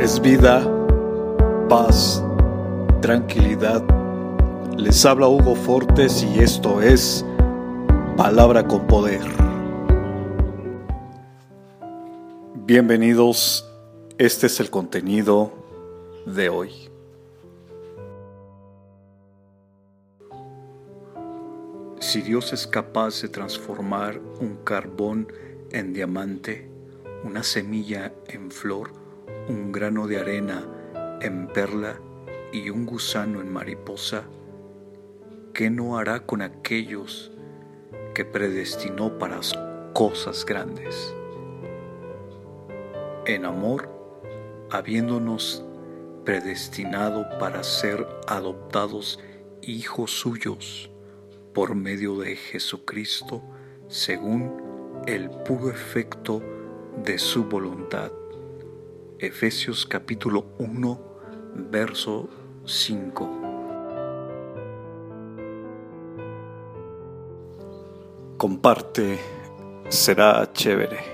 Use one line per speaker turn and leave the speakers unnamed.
es vida, paz, tranquilidad. Les habla Hugo Fortes y esto es Palabra con Poder. Bienvenidos, este es el contenido de hoy. Si Dios es capaz de transformar un carbón en diamante, una semilla en flor, un grano de arena en perla y un gusano en mariposa, ¿qué no hará con aquellos que predestinó para cosas grandes? En amor, habiéndonos predestinado para ser adoptados hijos suyos por medio de Jesucristo, según el puro efecto de su voluntad. Efesios capítulo 1, verso 5. Comparte, será chévere.